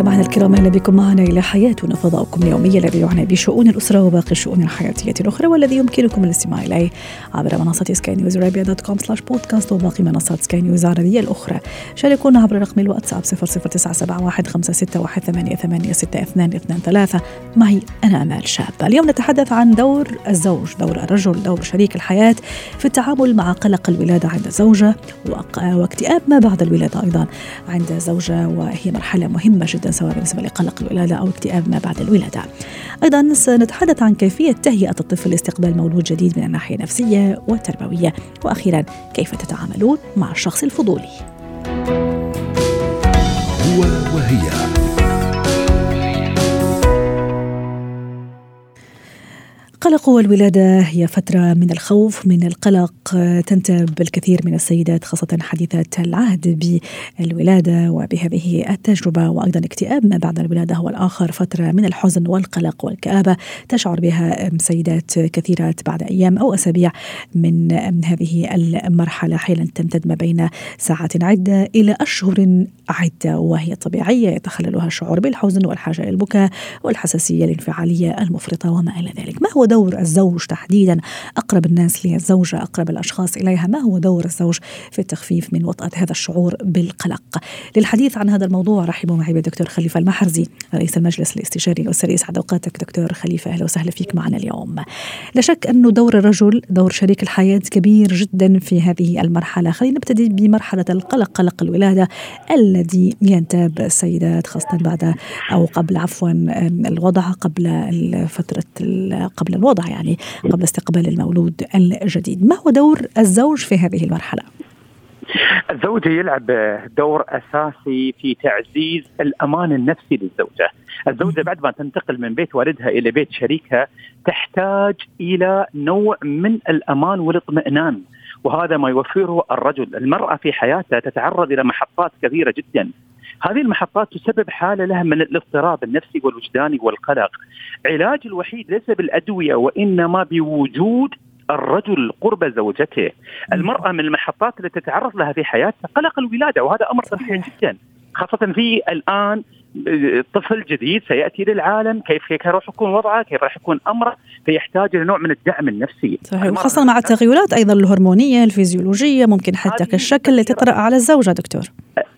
مستمعينا الكرام أهلا بكم معنا إلى حياتنا فضاؤكم اليومي الذي يعنى بشؤون الأسرة وباقي الشؤون الحياتية الأخرى والذي يمكنكم الاستماع إليه عبر منصة سكاي نيوز ارابيا dot com slash podcast وباقي منصات سكاي نيوز العربية الأخرى. شاركونا عبر رقم الواتساب 00971 معي أنا آمال شاب اليوم نتحدث عن دور الزوج دور الرجل دور شريك الحياة في التعامل مع قلق الولادة عند الزوجه واكتئاب ما بعد الولادة أيضا عند الزوجه وهي مرحلة مهمة جدا. سواء بالنسبة لقلق الولادة أو اكتئاب ما بعد الولادة. أيضا سنتحدث عن كيفية تهيئة الطفل لاستقبال مولود جديد من الناحية النفسية والتربوية. وأخيرا كيف تتعاملون مع الشخص الفضولي؟ هو وهي. القلق والولادة هي فترة من الخوف من القلق تنتاب الكثير من السيدات خاصة حديثات العهد بالولادة وبهذه التجربة. وأيضا اكتئاب ما بعد الولادة هو الآخر فترة من الحزن والقلق والكآبة تشعر بها سيدات كثيرات بعد أيام أو أسابيع من هذه المرحلة. حيلا تمتد ما بين ساعات عدة إلى أشهر عدة وهي طبيعية يتخللها الشعور بالحزن والحاجة للبكاء والحساسية الانفعالية المفرطة وما إلى ذلك. ما هو دور الزوج تحديدا. أقرب الناس للزوجة أقرب الأشخاص إليها. ما هو دور الزوج في التخفيف من وطأة هذا الشعور بالقلق؟ للحديث عن هذا الموضوع رحبوا معي بالدكتور خليفة المحرزي رئيس المجلس الاستشاري الأسري يسعد أوقاتك. دكتور خليفة أهلا وسهلا فيك معنا اليوم. لا شك أنه دور الرجل دور شريك الحياة كبير جدا في هذه المرحلة. خلينا نبتدي بمرحلة القلق قلق الولادة الذي ينتاب السيدات خاصة بعد أو قبل عفوا الوضع قبل فترة قبل الوضع يعني قبل استقبال المولود الجديد. ما هو دور الزوج في هذه المرحلة؟ الزوج يلعب دور أساسي في تعزيز الأمان النفسي للزوجة، الزوجة بعد ما تنتقل من بيت والدها إلى بيت شريكها تحتاج إلى نوع من الأمان والاطمئنان، وهذا ما يوفره الرجل، المرأة في حياتها تتعرض إلى محطات كثيره جدا، هذه المحطات تسبب حالة لها من الاضطراب النفسي والوجداني والقلق. علاج الوحيد ليس بالأدوية وإنما بوجود الرجل قرب زوجته. المرأة من المحطات التي تتعرض لها في حياتها قلق الولادة وهذا أمر طبيعي جدا. خاصة في الآن طفل جديد سيأتي للعالم كيف كيف راح يكون وضعه كيف راح يكون أمره فيحتاج إلى نوع من الدعم النفسي. صحيح. وخاصة مع التغيرات أيضا الهرمونية الفيزيولوجية ممكن حتى كالشكل اللي تطرا على الزوجة دكتور.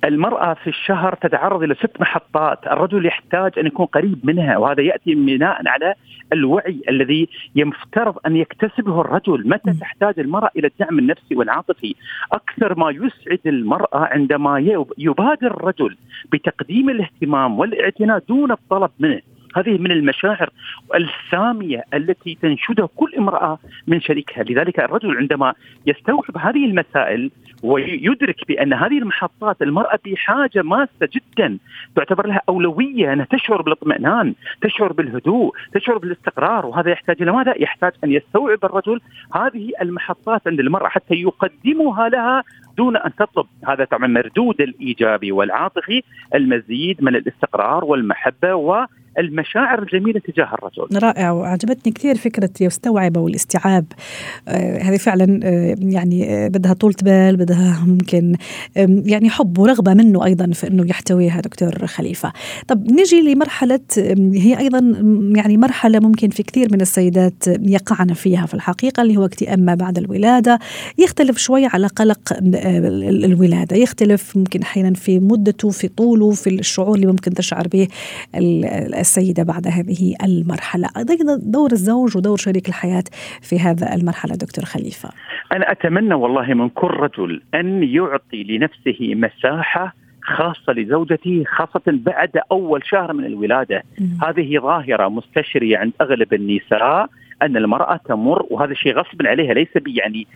المرأة في الشهر تتعرض إلى ست محطات. الرجل يحتاج أن يكون قريب منها وهذا يأتي بناء على الوعي الذي يفترض أن يكتسبه الرجل. متى تحتاج المرأة إلى الدعم النفسي والعاطفي؟ أكثر ما يسعد المرأة عندما يبادر الرجل بتقديم الاهتمام والاعتناء دون الطلب منه. هذه من المشاعر السامية التي تنشدها كل امرأة من شريكها، لذلك الرجل عندما يستوعب هذه المسائل ويدرك بأن هذه المحطات المرأة بحاجه ماسة جدا تعتبر لها أولوية أنها تشعر بالاطمئنان، تشعر بالهدوء، تشعر بالاستقرار وهذا يحتاج إلى ماذا؟ يحتاج أن يستوعب الرجل هذه المحطات عند المرأة حتى يقدمها لها دون أن تطلب هذا طبعا مردود الإيجابي والعاطفي المزيد من الاستقرار والمحبة و المشاعر الجميلة تجاه الرجل. رائع وعجبتني كثير فكرة يستوعب والاستيعاب آه هذه فعلا آه يعني آه بدها طولة بال بدها ممكن آه يعني حب ورغبة منه أيضا في إنه يحتويها دكتور خليفة. طب نجي لمرحلة هي أيضا يعني مرحلة ممكن في كثير من السيدات يقعن فيها في الحقيقة اللي هو اكتئاب ما بعد الولادة يختلف شوي على قلق الولادة يختلف ممكن أحيانا في مدته في طوله في الشعور اللي ممكن تشعر به السيدة بعد هذه المرحلة. أيضا دور الزوج ودور شريك الحياة في هذا المرحلة دكتور خليفة. أنا أتمنى والله من كل رجل أن يعطي لنفسه مساحة خاصة لزوجته خاصة بعد أول شهر من الولادة. م. هذه ظاهرة مستشرية عند أغلب النساء. أن المرأة تمر وهذا شيء غصب عليها ليس يعني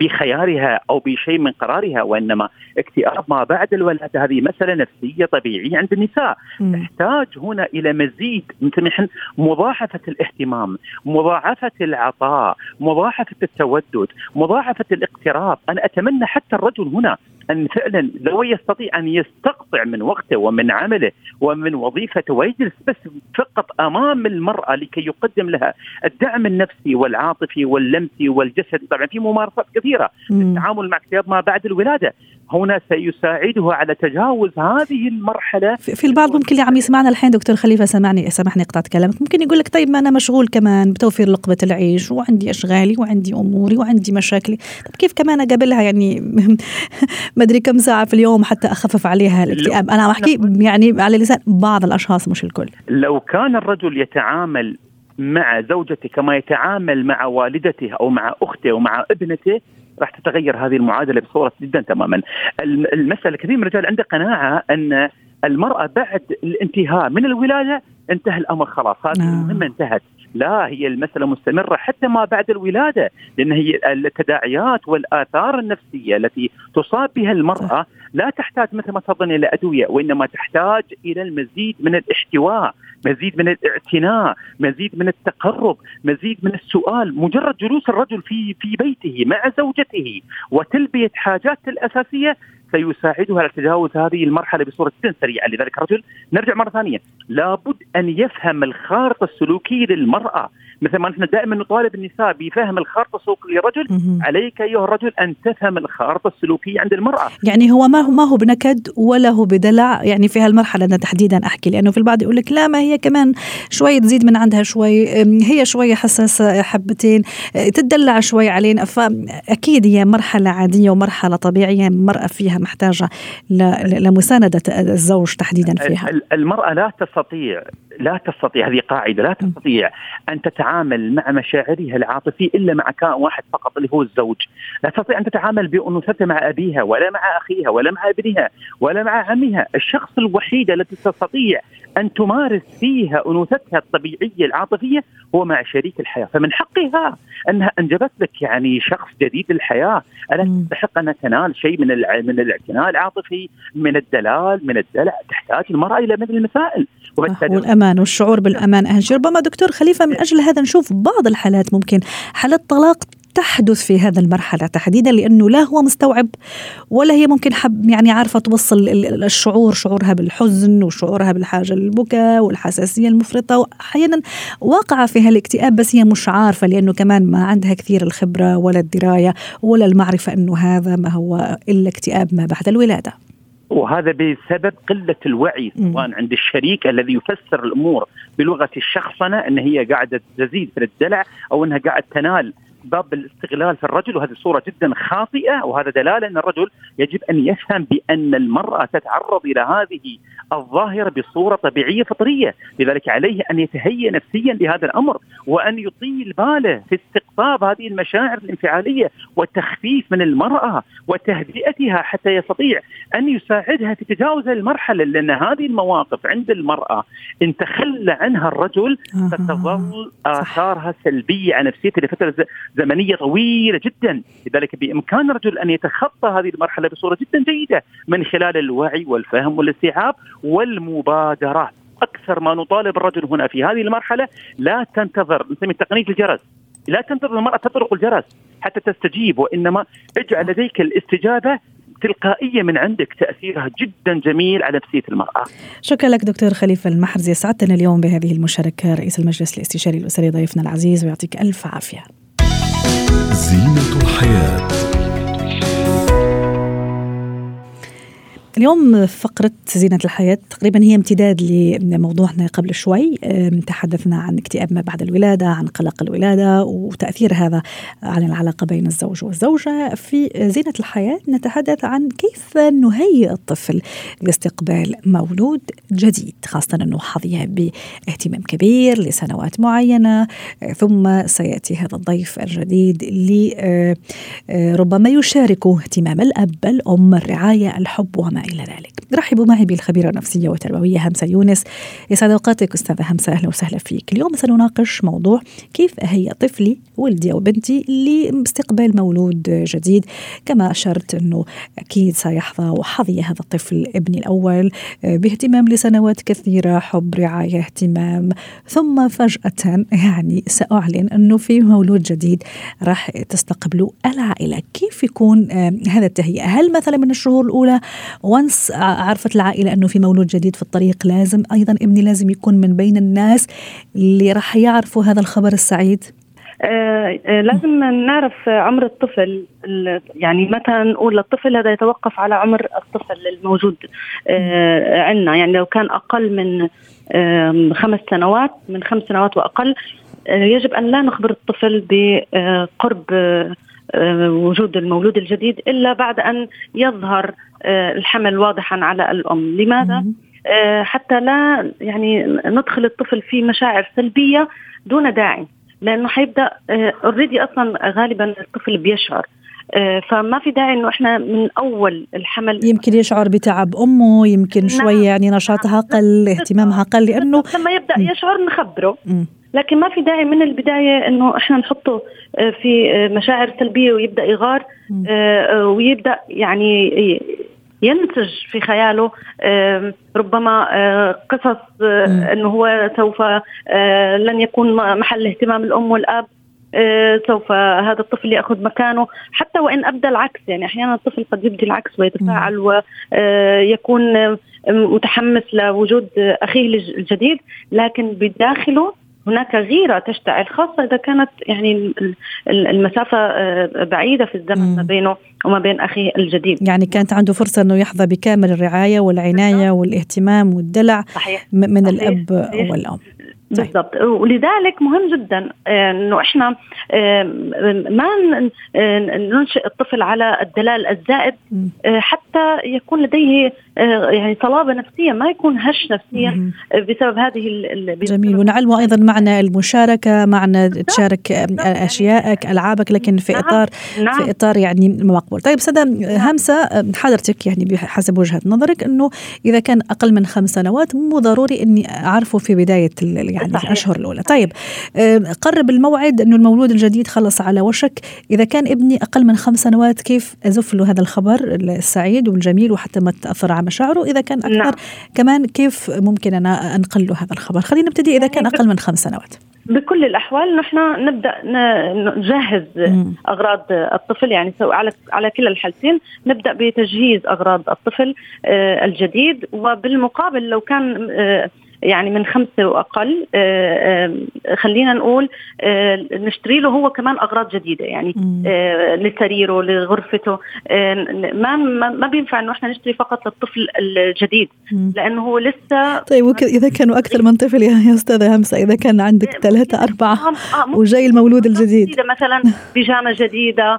بخيارها أو بشيء من قرارها وإنما اكتئاب ما بعد الولادة. هذه مسألة نفسية طبيعية عند النساء. تحتاج هنا إلى مزيد. مثل نحن مضاعفة الاهتمام مضاعفة العطاء مضاعفة التودد مضاعفة الاقتراب. أنا أتمنى حتى الرجل هنا أن فعلا لو يستطيع أن يستقطع من وقته ومن عمله ومن وظيفته ويجلس بس فقط أمام المرأة لكي يقدم لها الدعم النفسي والعاطفي واللمسي والجسدي. طبعا في ممارسات كثيرة التعامل مع اكتئاب ما بعد الولادة. هنا سيساعده على تجاوز هذه المرحلة. في البعض ممكن اللي عم يسمعنا الحين دكتور خليفة سامعني سامحني قطعت كلامك. ممكن يقول لك طيب ما أنا مشغول كمان بتوفير لقمه العيش وعندي اشغالي وعندي أموري وعندي مشاكلي. طب كيف كمان أقابلها؟ يعني ما أدري كم ساعة في اليوم حتى أخفف عليها الاكتئاب. أنا عم أحكي يعني على لسان بعض الأشخاص مش الكل. لو كان الرجل يتعامل مع زوجته كما يتعامل مع والدته أو مع أخته أو مع ابنته راح تتغير هذه المعادلة بصورة جدا تماما. المسألة كثير من الرجال عنده قناعة أن المرأة بعد الانتهاء من الولاده انتهى الأمر خلاص هذه نعم. المهمه انتهت. لا هي المسألة مستمرة حتى ما بعد الولادة لأن هي التداعيات والآثار النفسية التي تصاب بها المرأة لا تحتاج مثل ما تظن إلى أدوية وإنما تحتاج إلى المزيد من الاحتواء مزيد من الاعتناء مزيد من التقرب مزيد من السؤال مجرد جلوس الرجل في في بيته مع زوجته وتلبية حاجاته الأساسية سيساعدها على تجاوز هذه المرحلة بصورة جدا سريعة. لذلك الرجل نرجع مرة ثانية. لابد أن يفهم الخارطة السلوكية للمرأة. مثل ما نحن دائما نطالب النساء بفهم الخارطة السلوكية للرجل عليك أيها الرجل أن تفهم الخارطة السلوكية عند المرأة. يعني هو ما هو ما هو بنكد ولا هو بدلع. يعني في هالمرحلة أنا تحديدا أحكي لأنه في البعض يقول لك لا ما هي كمان شوي تزيد من عندها شوي هي شوي حساسه حبتين تدلع شوي علينا. فاكيد هي مرحلة عادية ومرحلة طبيعية المراه فيها محتاجة لمساندة الزوج تحديدا فيها. المرأة لا تستطيع لا تستطيع هذه قاعدة لا تستطيع أن تتعامل مع مشاعرها العاطفية إلا مع كائن واحد فقط اللي هو الزوج، لا تستطيع أن تتعامل بانوثتها مع أبيها ولا مع أخيها ولا مع ابنها ولا مع عمها، الشخص الوحيد التي تستطيع أن تمارس فيها أنوثتها الطبيعية العاطفية هو مع شريك الحياة، فمن حقها أنها أنجبت لك يعني شخص جديد للحياة، ألا تستحق أن تنال شيء من من الاعتناء العاطفي، من الدلال، من الدلع، تحتاج المرأة إلى مثل المسائل، والأمان والشعور بالأمان اهم شيء، ربما دكتور خليفة من أجل هذا نشوف بعض الحالات ممكن حالات طلاق تحدث في هذا المرحلة تحديدا لأنه لا هو مستوعب ولا هي ممكن حب يعني عارفة توصل الشعور شعورها بالحزن وشعورها بالحاجة للبكاء والحساسية المفرطة وأحيانا واقعة في هالاكتئاب بس هي مش عارفة لأنه كمان ما عندها كثير الخبرة ولا الدراية ولا المعرفة أنه هذا ما هو إلا اكتئاب ما بعد الولادة. وهذا بسبب قلة الوعي سواء عند الشريك الذي يفسر الأمور بلغة الشخصنة إن هي قاعدة تزيد في الدلع أو إنها قاعدة تنال باب الاستغلال في الرجل وهذه صورة جدا خاطئة وهذا دلالة أن الرجل يجب أن يفهم بأن المرأة تتعرض إلى هذه الظاهرة بصورة طبيعية فطرية. لذلك عليه أن يتهيأ نفسيا لهذا الأمر وأن يطيل باله في استقطاب هذه المشاعر الانفعالية والتخفيف من المرأة وتهدئتها حتى يستطيع أن يساعدها في تجاوز المرحلة لأن هذه المواقف عند المرأة إن تخلى عنها الرجل ستظل آثارها سلبية على نفسيته لفترة زمنية طويلة جدا. لذلك بإمكان الرجل أن يتخطى هذه المرحلة بصورة جدا جيدة من خلال الوعي والفهم والاستيعاب والمبادرات. أكثر ما نطالب الرجل هنا في هذه المرحلة لا تنتظر. نسمي تقنية الجرس. لا تنتظر المرأة تطرق الجرس حتى تستجيب وإنما اجعل لديك الاستجابة تلقائية من عندك. تأثيرها جدا جميل على نفسية المرأة. شكرا لك دكتور خليفة المحرزي سعدتنا اليوم بهذه المشاركة رئيس المجلس الاستشاري الأسري ضيفنا العزيز ويعطيك ألف عافية. زينة الحياة. اليوم فقرة زينة الحياة تقريبا هي امتداد لموضوعنا قبل شوي. تحدثنا عن اكتئاب ما بعد الولادة عن قلق الولادة وتأثير هذا على العلاقة بين الزوج والزوجة. في زينة الحياة نتحدث عن كيف نهيئ الطفل لاستقبال مولود جديد خاصة أنه حظي باهتمام كبير لسنوات معينة. ثم سيأتي هذا الضيف الجديد لربما يشارك اهتمام الأب الأم الرعاية الحب وما إلى ذلك. رحبوا معي بالخبيرة النفسية والتربوية همسة يونس. يسعد أوقاتك أستاذة همسة أهلا وسهلا فيك. اليوم سنناقش موضوع كيف أهيئ طفلي ولدي أو بنتي لاستقبال مولود جديد. كما أشرت أنه أكيد سيحظى وحظي هذا الطفل ابني الأول باهتمام لسنوات كثيرة حب رعاية اهتمام. ثم فجأة يعني سأعلن أنه في مولود جديد راح تستقبله العائلة. كيف يكون هذا التهيئة؟ هل مثلا من الشهور الأولى وانس عرفت العائلة أنه في مولود جديد في الطريق لازم أيضا ابني لازم يكون من بين الناس اللي راح يعرفوا هذا الخبر السعيد. لازم نعرف عمر الطفل يعني متى نقول للطفل هذا يتوقف على عمر الطفل الموجود عندنا. يعني لو كان أقل من خمس سنوات من خمس سنوات وأقل يجب أن لا نخبر الطفل بقرب وجود المولود الجديد إلا بعد أن يظهر الحمل واضحا على الأم، لماذا؟ حتى لا يعني ندخل الطفل في مشاعر سلبية دون داعي لأنه حيبدأ اوريدي أصلا غالبا الطفل بيشعر. فما في داعي إنه إحنا من أول الحمل يمكن يشعر بتعب أمه يمكن نعم. شوية يعني نشاطها قل اهتمامها قل لأنه لما يبدأ يشعر نخبره. لكن ما في داعي من البداية إنه إحنا نحطه آه، في آه، مشاعر سلبية ويبدأ يغار آه، ويبدأ يعني ينتج في خياله ربما قصص إنه هو سوف لن يكون محل اهتمام الأم والأب سوف هذا الطفل يأخذ مكانه حتى وإن أبدى العكس يعني أحيانا الطفل قد يبدي العكس ويتفاعل ويكون متحمس لوجود أخيه الجديد لكن بداخله هناك غيرة تشتعل خاصة إذا كانت يعني المسافة آه، بعيدة في الزمن ما بينه وما بين أخيه الجديد يعني كانت عنده فرصة أنه يحظى بكامل الرعاية والعناية والاهتمام والدلع صحيح. من صحيح. الأب صحيح. والأم. بالضبط. ولذلك مهم جدا آه، إنه إحنا آه، ما ننشئ الطفل على الدلال الزائد آه، حتى يكون لديه يعني صلابة نفسية ما يكون هش نفسيا بسبب هذه جميل. ونعلمه أيضا معنى المشاركة معنى تشارك أشيائك ألعابك لكن في نعم. إطار نعم. في إطار يعني مقبول. طيب سادة نعم. همسة حضرتك يعني بحسب وجهة نظرك إنه إذا كان أقل من خمس سنوات مو ضروري إني أعرفه في بداية يعني يعني صحيح. الاشهر الأولى. طيب قرب الموعد إنه المولود الجديد خلص على وشك. إذا كان ابني أقل من خمس سنوات كيف أزف له هذا الخبر السعيد والجميل وحتى ما تأثر على مشاعره؟ إذا كان أكثر نعم. كمان كيف ممكن أنا أنقل له هذا الخبر؟ خلينا نبتدي إذا كان أقل من خمس سنوات. بكل الأحوال نحن نبدأ نجهز أغراض الطفل يعني سواء على على كلا الحالتين نبدأ بتجهيز أغراض الطفل آه، الجديد. وبالمقابل لو كان آه، يعني من خمسة وأقل آه، آه، خلينا نقول آه، نشتري له هو كمان أغراض جديدة يعني لسريره لغرفته ما ما بينفع إنه إحنا نشتري فقط للطفل الجديد لأنه هو لسه طيب إذا كانوا أكثر من طفل يا أستاذة همسة إذا كان عندك ثلاثة أربعة وجاي المولود الجديد. مثلا بيجامة جديدة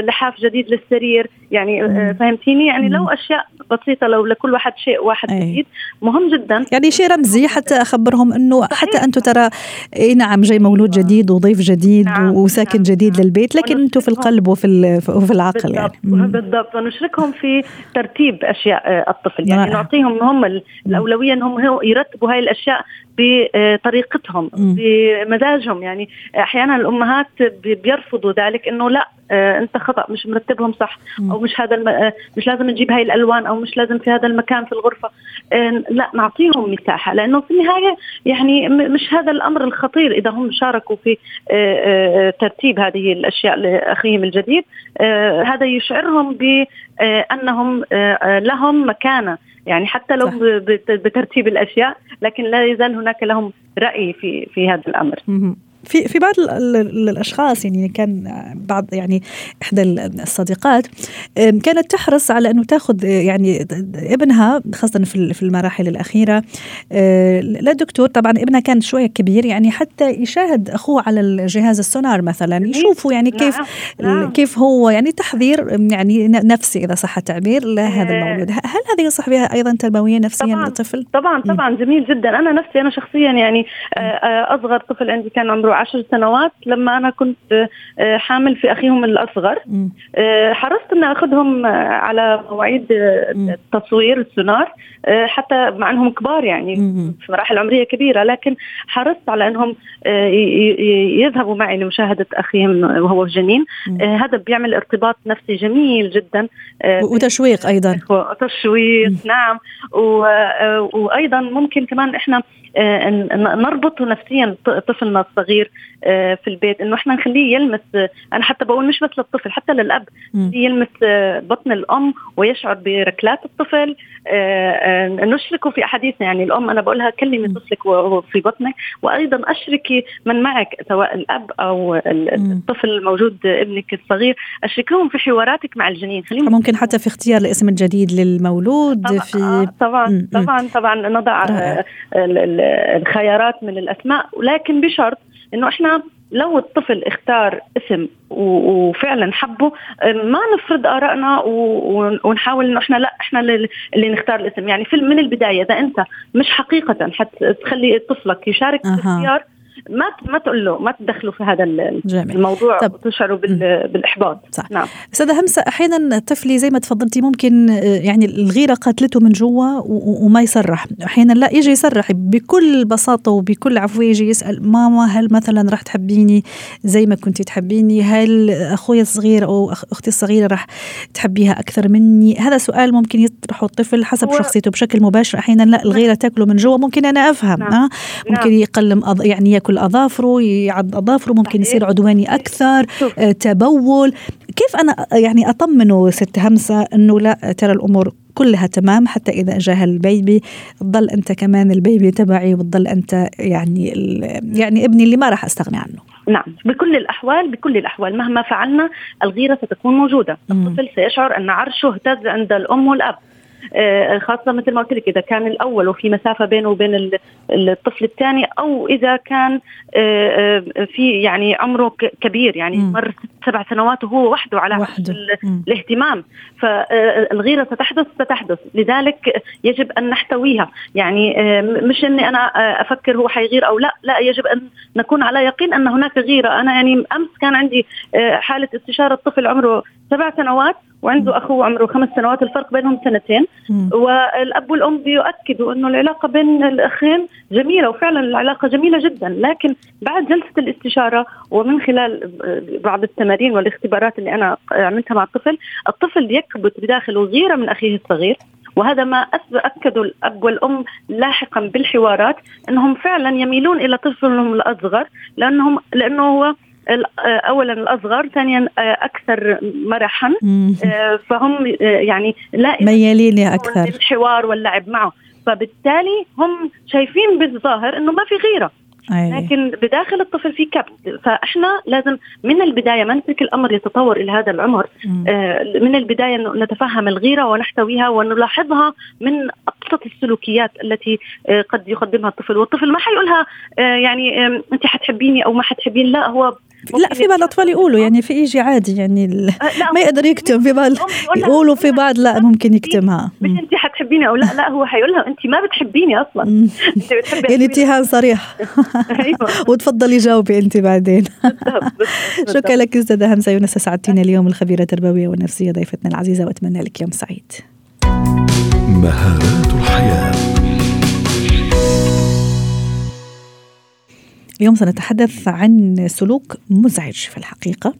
لحاف جديد للسرير يعني فهمتيني؟ يعني لو أشياء بسيطة لو لكل واحد شيء واحد جديد مهم جدا. يعني شيء رمزي حتى أخبرهم إنه حتى أنتم ترى إي نعم جاي مولود جديد وضيف جديد نعم. وساكن نعم. جديد نعم. للبيت لكن أنتم في القلب وفي وفي العقل يعني. بالضبط يعني بالضبط. ونشركهم في ترتيب أشياء آه، الطفل. يعني نعطيهم هم الأولوية إنهم يرتبوا هاي الأشياء بطريقتهم بمزاجهم. يعني أحيانا الأمهات بيرفضوا ذلك إنه لا آه، أنت خطأ مش مرتبهم صح أو مش هذا الم... آه، مش لازم نجيب هاي الألوان أو مش لازم في هذا المكان في الغرفة. آه، لا نعطيهم مساحة لأنه في النهاية يعني مش هذا الأمر الخطير. إذا هم شاركوا في ترتيب هذه الأشياء لأخيهم الجديد هذا يشعرهم بأنهم لهم مكانة. يعني حتى لو بترتيب الأشياء لكن لا يزال هناك لهم رأي في في هذا الأمر. في في بعض الأشخاص يعني كان بعض يعني إحدى الصديقات كانت تحرص على أنه تاخذ يعني ابنها خاصة في المراحل الأخيرة للدكتور طبعا ابنها كان شوية كبير يعني حتى يشاهد أخوه على الجهاز السونار مثلا يشوفوا يعني كيف نعم. نعم. كيف هو يعني تحضير يعني نفسي إذا صح التعبير لهذا آه. المولود هل هذه ينصح بها أيضا تربويا نفسيا طبعا للطفل طبعا طبعا جميل جدا أنا نفسي أنا شخصيا يعني أصغر طفل عندي كان عمره عمره عشر سنوات لما أنا كنت حامل في أخيهم الأصغر. حرصت ان أخذهم على مواعيد تصوير السونار حتى مع إنهم كبار يعني في مراحل عمرية كبيرة. لكن حرصت على إنهم يذهبوا معي لمشاهدة أخيهم وهو جنين. هذا بيعمل ارتباط نفسي جميل جدا. وتشويق أيضا. وتشويق نعم. وأيضا ممكن كمان إحنا نربطه نفسيا طفلنا الصغير في البيت إنه إحنا نخليه يلمس أنا حتى بقول مش بس للطفل حتى للأب يلمس بطن الأم ويشعر بركلات الطفل. نشركه في أحاديثنا يعني الأم أنا بقولها كلمي طفلك في بطنك وأيضا أشركي من معك سواء الأب أو الطفل الموجود ابنك الصغير اشركهم في حواراتك مع الجنين. خليهم ممكن حتى في اختيار الاسم الجديد للمولود طبعا في طبعا طبعا طبعا نضع الخيارات من الأسماء ولكن بشرط إنه إحنا لو الطفل اختار اسم وفعلا حبه ما نفرض آرائنا ونحاول إنه إحنا لا إحنا اللي نختار الاسم. يعني في من البداية إذا أنت مش حقيقة حتخلي طفلك يشارك في الاختيار ما ما تقول له ما تدخلوا في هذا جميل. الموضوع طب. وتشعروا بالإحباط صح. نعم أستاذة همسة أحيانا طفلي زي ما تفضلتي ممكن يعني الغيرة قاتلته من جوا وما يصرح أحيانا لا يجي يصرح بكل بساطة وبكل عفويه يجي يسأل ماما هل مثلا راح تحبيني زي ما كنتي تحبيني هل أخوي الصغير أو أختي الصغيرة راح تحبيها أكثر مني هذا سؤال ممكن يطرحه الطفل حسب شخصيته بشكل مباشر أحيانا لا الغيرة تاكله من جوا ممكن أنا أفهم نعم. آه؟ ممكن نعم. يقلم يعني ياكل أظافره يعض أظافره ممكن يصير عدواني أكثر آه، تبول. كيف أنا يعني اطمنه ست همسة إنه لا ترى الأمور كلها تمام حتى إذا جاها البيبي تضل أنت كمان البيبي تبعي وتضل أنت يعني يعني ابني اللي ما راح أستغني عنه. نعم. بكل الأحوال بكل الأحوال مهما فعلنا الغيرة ستكون موجودة. الطفل سيشعر أن عرشه اهتز عند الأم والأب. آه، خاصة مثل ما قلت لك إذا كان الأول وفي مسافة بينه وبين الطفل الثاني أو إذا كان آه، آه، في يعني عمره كبير يعني مر سبع سنوات وهو وحده على وحده. الاهتمام. فالغيرة ستحدث ستحدث. لذلك يجب أن نحتويها. يعني مش أني أنا أفكر هو حيغير أو لا. لا يجب أن نكون على يقين أن هناك غيرة. أنا يعني أمس كان عندي حالة استشارة طفل عمره سبع سنوات. وعنده اخوه عمره خمس سنوات الفرق بينهم سنتين. والأب والأم بيؤكدوا إنه العلاقة بين الأخين جميلة وفعلا العلاقة جميلة جدا. لكن بعد جلسة الاستشارة ومن خلال بعض التمارين والاختبارات اللي أنا عملتها مع الطفل الطفل يكبت بداخله غيرة من أخيه الصغير. وهذا ما أكدوا الأب والأم لاحقا بالحوارات إنهم فعلا يميلون إلى طفلهم الأصغر لانهم لأنه هو اولا الأصغر ثانيا آه، أكثر مرحا. آه، فهم آه، يعني لا ميالين أكثر. الحوار واللعب معه. فبالتالي هم شايفين بالظاهر إنه ما في غيرة. أيه. لكن بداخل الطفل في كبت. فإحنا لازم من البداية ما نترك الأمر يتطور إلى هذا العمر. آه من البداية نتفهم الغيرة ونحتويها ونلاحظها من أبسط السلوكيات التي آه قد يقدمها الطفل. والطفل ما حيقولها آه يعني آه انت حتحبيني أو ما حتحبيني. لا هو لا في بعض الأطفال يقولوا يعني في يجي عادي يعني أه ما يقدر يكتم في بعض يقولوا في بعض لا ممكن يكتمها. مش انت حتحبيني أو لا لا هو حيقولها انت ما بتحبيني أصلا. انت بتحبي يعني اتهام صريح. أيوة. وتفضلي جاوبي انت بعدين. شكرا لك أستاذة همسه يونس سعدتينا اليوم الخبيرة التربوية والنفسية ضيفتنا العزيزة وأتمنى لك يوم سعيد. مهارات الحياة. اليوم سنتحدث عن سلوك مزعج في الحقيقة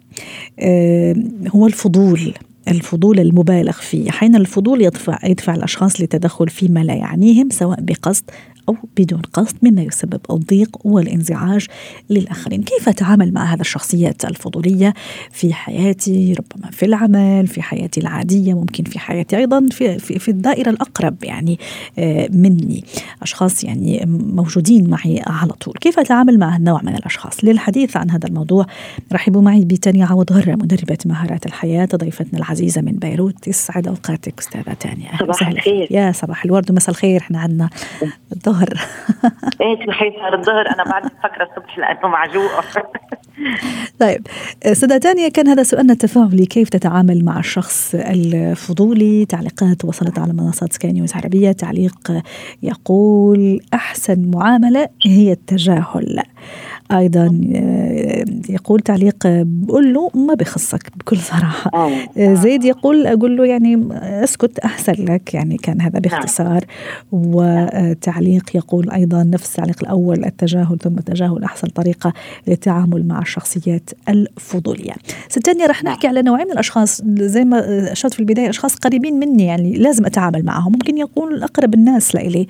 آه، هو الفضول الفضول المبالغ فيه. أحيانا الفضول يدفع, يدفع الأشخاص للتدخل فيما لا يعنيهم سواء بقصد أو بدون قصد مما يسبب الضيق والانزعاج للآخرين. كيف أتعامل مع هذه الشخصيات الفضولية في حياتي ربما في العمل في حياتي العادية ممكن في حياتي أيضا في, في, في الدائرة الأقرب يعني آه، مني أشخاص يعني موجودين معي على طول. كيف أتعامل مع النوع من الأشخاص؟ للحديث عن هذا الموضوع رحبوا معي بتانيا عوض غرة مدربة مهارات الحياة ضيفتنا العزيزة من بيروت. يسعد أوقاتك أستاذة تانيا صباح الخير. يا صباح الورد ومساء الخير. إحنا عندنا الظهر. إيه صحيح صار الظهر. أنا بعد فكرة الصبح لأنه معجوق. طيب سيدة تانية كان هذا سؤالنا التفاعلي كيف تتعامل مع الشخص الفضولي؟ تعليقات وصلت على منصات سكاي نيوز عربية. تعليق يقول أحسن معاملة هي التجاهل. أيضا يقول تعليق بقول له ما بخصك بكل صراحة. زيد يقول أقول له يعني أسكت أحسن لك. يعني كان هذا باختصار. وتعليق يقول أيضا نفس التعليق الأول التجاهل ثم التجاهل أحسن طريقة للتعامل مع الشخصيات الفضولية. ستانيا رح نحكي على نوعين من الأشخاص. زي ما أشرت في البداية أشخاص قريبين مني يعني لازم أتعامل معهم. ممكن يكون اقرب الناس لإلي.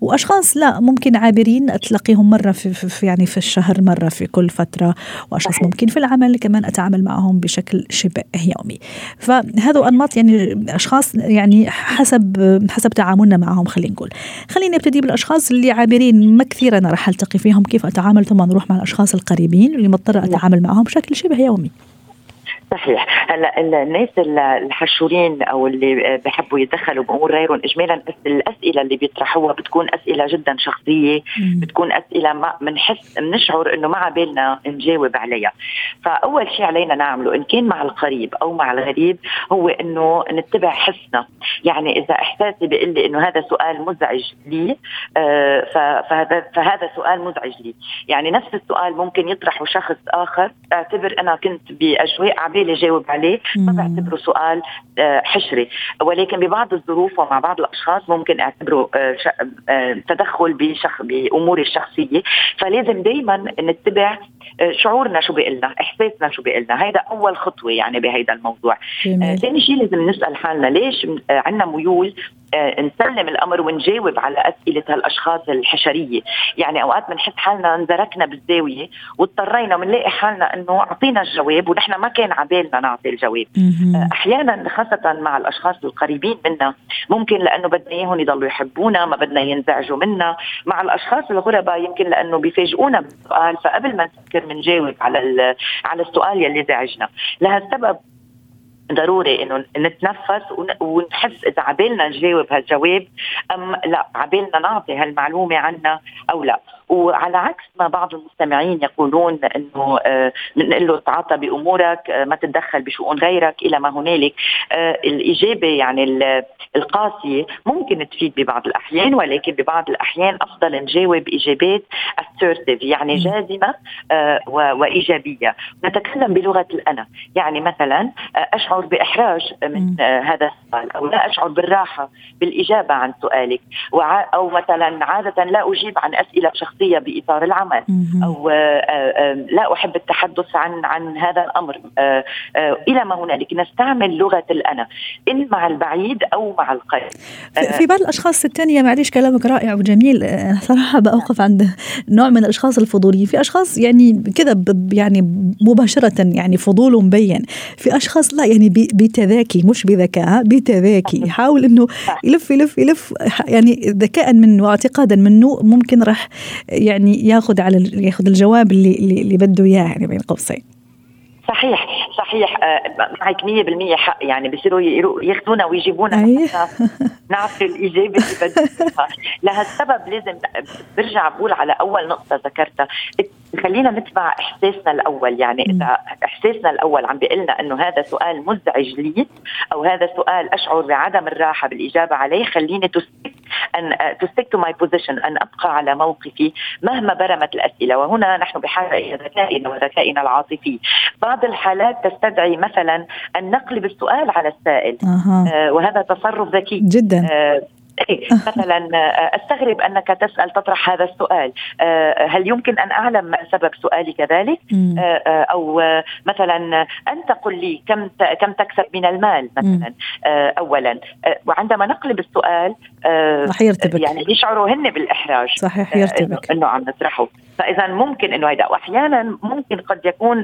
وأشخاص لا ممكن عابرين تلاقيهم مرة في, في يعني في الشهر مرة في كل فترة وأشخاص ممكن في العمل كمان أتعامل معهم بشكل شبه يومي. فهذا أنماط يعني أشخاص يعني حسب حسب تعاملنا معهم خلينا نقول. خليني أبتدي بالأشخاص اللي عابرين ما كثير أنا راح ألتقي فيهم كيف أتعامل ثم نروح مع الأشخاص القريبين اللي مضطره نعم. أتعامل معهم بشكل شبه يومي. صحيح. هلا الناس الحشورين أو اللي بحبوا يتدخلوا بأمور غيرهم اجمالا الأسئلة اللي بيطرحوها بتكون أسئلة جدا شخصية بتكون أسئلة ما بنحس بنشعر إنه ما عبالنا نجاوب عليها. فأول شيء علينا نعمله إن كان مع القريب أو مع الغريب هو إنه نتبع حسنا. يعني إذا إحساسي بيقول لي إنه هذا سؤال مزعج لي آه، فهذا فهذا سؤال مزعج لي. يعني نفس السؤال ممكن يطرحه شخص آخر أعتبر أنا كنت بأجواء عبالي جاوب عليه ما بعتبره سؤال آه، حشري. ولكن ببعض الظروف ومع بعض الأشخاص ممكن أعتبره آه، تدخل بشخ باموري الشخصية. فلازم دائما نتبع شعورنا شو بيقول لنا إحساسنا شو بيقول لنا هيدا أول خطوة يعني بهيدا الموضوع. ثاني شيء لازم نسأل حالنا ليش عندنا ميول آه، نسلم الأمر ونجاوب على أسئلة هالأشخاص الحشرية، يعني أوقات بنحس حالنا انزركنا بالزاوية واضطرينا بنلاقي حالنا إنه أعطينا الجواب ونحن ما كان عبالنا نعطي الجواب. آه، أحيانا خاصة مع الأشخاص القريبين منا ممكن لأنه بدنا إياهم يضلوا يحبونا، ما بدنا ينزعجوا منا، مع الأشخاص الغرباء يمكن لأنه بيفاجئونا بالسؤال فقبل ما نفكر بنجاوب على على السؤال يلي زعجنا، لهالسبب ضروري إنه نتنفس ونحس إذا عبالنا نجاوب هالجواب أم لا عبالنا نعطي هالمعلومة عنا أو لا. وعلى عكس ما بعض المستمعين يقولون إنه آه نقول له تعاطى بأمورك آه ما تتدخل بشؤون غيرك إلى ما هنالك. آه الإجابة يعني القاسية ممكن تفيد ببعض الأحيان ولكن ببعض الأحيان أفضل نجاوب إجابات assertive يعني جازمة آه وإيجابية. نتكلم بلغة الأنا. يعني مثلا آه أشعر بإحراج من آه هذا السؤال أو لا أشعر بالراحة بالإجابة عن سؤالك. أو مثلا عادة لا أجيب عن أسئلة شخصية بإطار العمل. أو آه آه لا أحب التحدث عن عن هذا الأمر. آه، إلى ما هنالك نستعمل لغة الأنا إن مع البعيد أو مع القريب. في بعض الأشخاص الثانية معليش كلامك رائع وجميل. صراحة بوقف عند نوع من الأشخاص الفضوليين في أشخاص يعني كذا يعني مباشرة يعني فضوله مبين. في أشخاص لا يعني بتذاكي مش بذكاء بتذاكي. يحاول إنه يلف يلف يلف يعني ذكاء منه واعتقادا منه ممكن راح يعني ياخذ على ياخذ الجواب اللي اللي بده إياه يعني بين قوسين. صحيح صحيح. آه، معك 100% حق يعني. بصيروا ياخذونا ويجيبونا. نعرف الإجابة اللي بدها لهالسبب لازم برجع بقول على أول نقطة ذكرتها. خلينا نتبع إحساسنا الأول. يعني إذا إحساسنا الأول عم بيقول لنا إنه هذا سؤال مزعج لي أو هذا سؤال أشعر بعدم الراحة بالإجابة عليه خليني to stick أن to stick to my position أن أبقى على موقفي مهما برمت الأسئلة. وهنا نحن بحاجة إلى ذكائنا وذكائنا العاطفي. بعض الحالات تستدعي مثلا أن نقلب السؤال على السائل. أه. وهذا تصرف ذكي. جدا. إيه مثلا آه، أستغرب أنك تسأل تطرح هذا السؤال. آه، هل يمكن أن أعلم ما سبب سؤالي كذلك؟ آه، أو مثلا أنت قل لي كم كم تكسب من المال مثلا. اولا وعندما نقلب السؤال رح يرتبك. يعني يشعروا هن بالإحراج. صحيح يرتبك. إنه عم نطرحه. فاذا ممكن إنه هيدا واحيانا ممكن قد يكون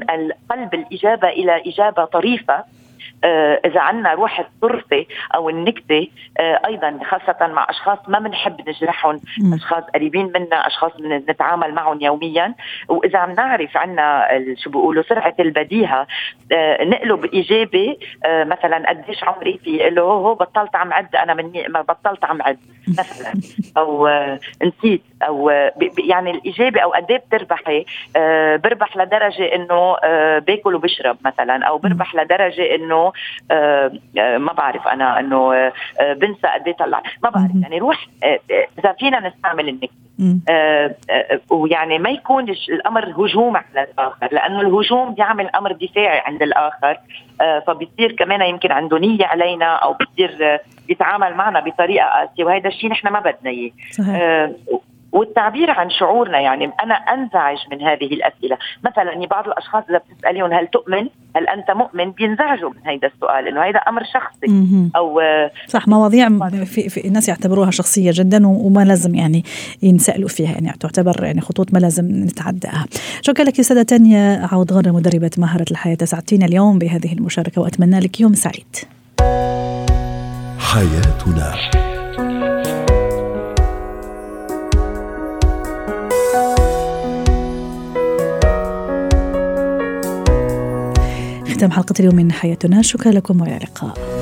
قلب الإجابة إلى إجابة طريفة. إذا عنا روح الطرفة أو النكتة آه، أيضا خاصة مع أشخاص ما بنحب نجرحهم أشخاص قريبين منا أشخاص نتعامل معهم يوميا. وإذا عم نعرف عنا شو بيقولوا سرعة البديهة آه، نقلب اجابه مثلا قديش عمري في له هو بطلت عم عد أنا مني ما بطلت عم عد مثلا. أو نسيت أو يعني الاجابه أو قد إيه بتربحي؟ بربح لدرجة إنه باكل وبشرب مثلا أو بربح لدرجة إنه آه، آه، ما بعرف أنا إنه آه، بنسى قد إيه طلع ما بعرف يعني روح إذا فينا نستعمل النكته ويعني ما يكون الأمر هجوم على الآخر لأنه الهجوم بيعمل أمر دفاعي عند الآخر. فبصير كمان يمكن عنده نية علينا أو بصير آه بيتعامل معنا بطريقة قاسيه وهذا الشيء نحن ما بدنا إياه. والتعبير عن شعورنا يعني أنا أنزعج من هذه الأسئلة. مثلا بعض الأشخاص إذا بتسأليهم هل تؤمن هل أنت مؤمن؟ بينزعجوا من هذا السؤال إنه هذا أمر شخصي. أو صح مواضيع في, في الناس يعتبروها شخصية جدا وما لازم يعني ينسألوا فيها يعني تعتبر يعني خطوط ما لازم نتعداها. شكرا لك ساده تانيا عوض غره مدربة مهارة الحياة. اسعدتينا اليوم بهذه المشاركة وأتمنى لك يوم سعيد. حياتنا. ختام حلقة اليوم من حياتنا. شكرا لكم وإلى اللقاء.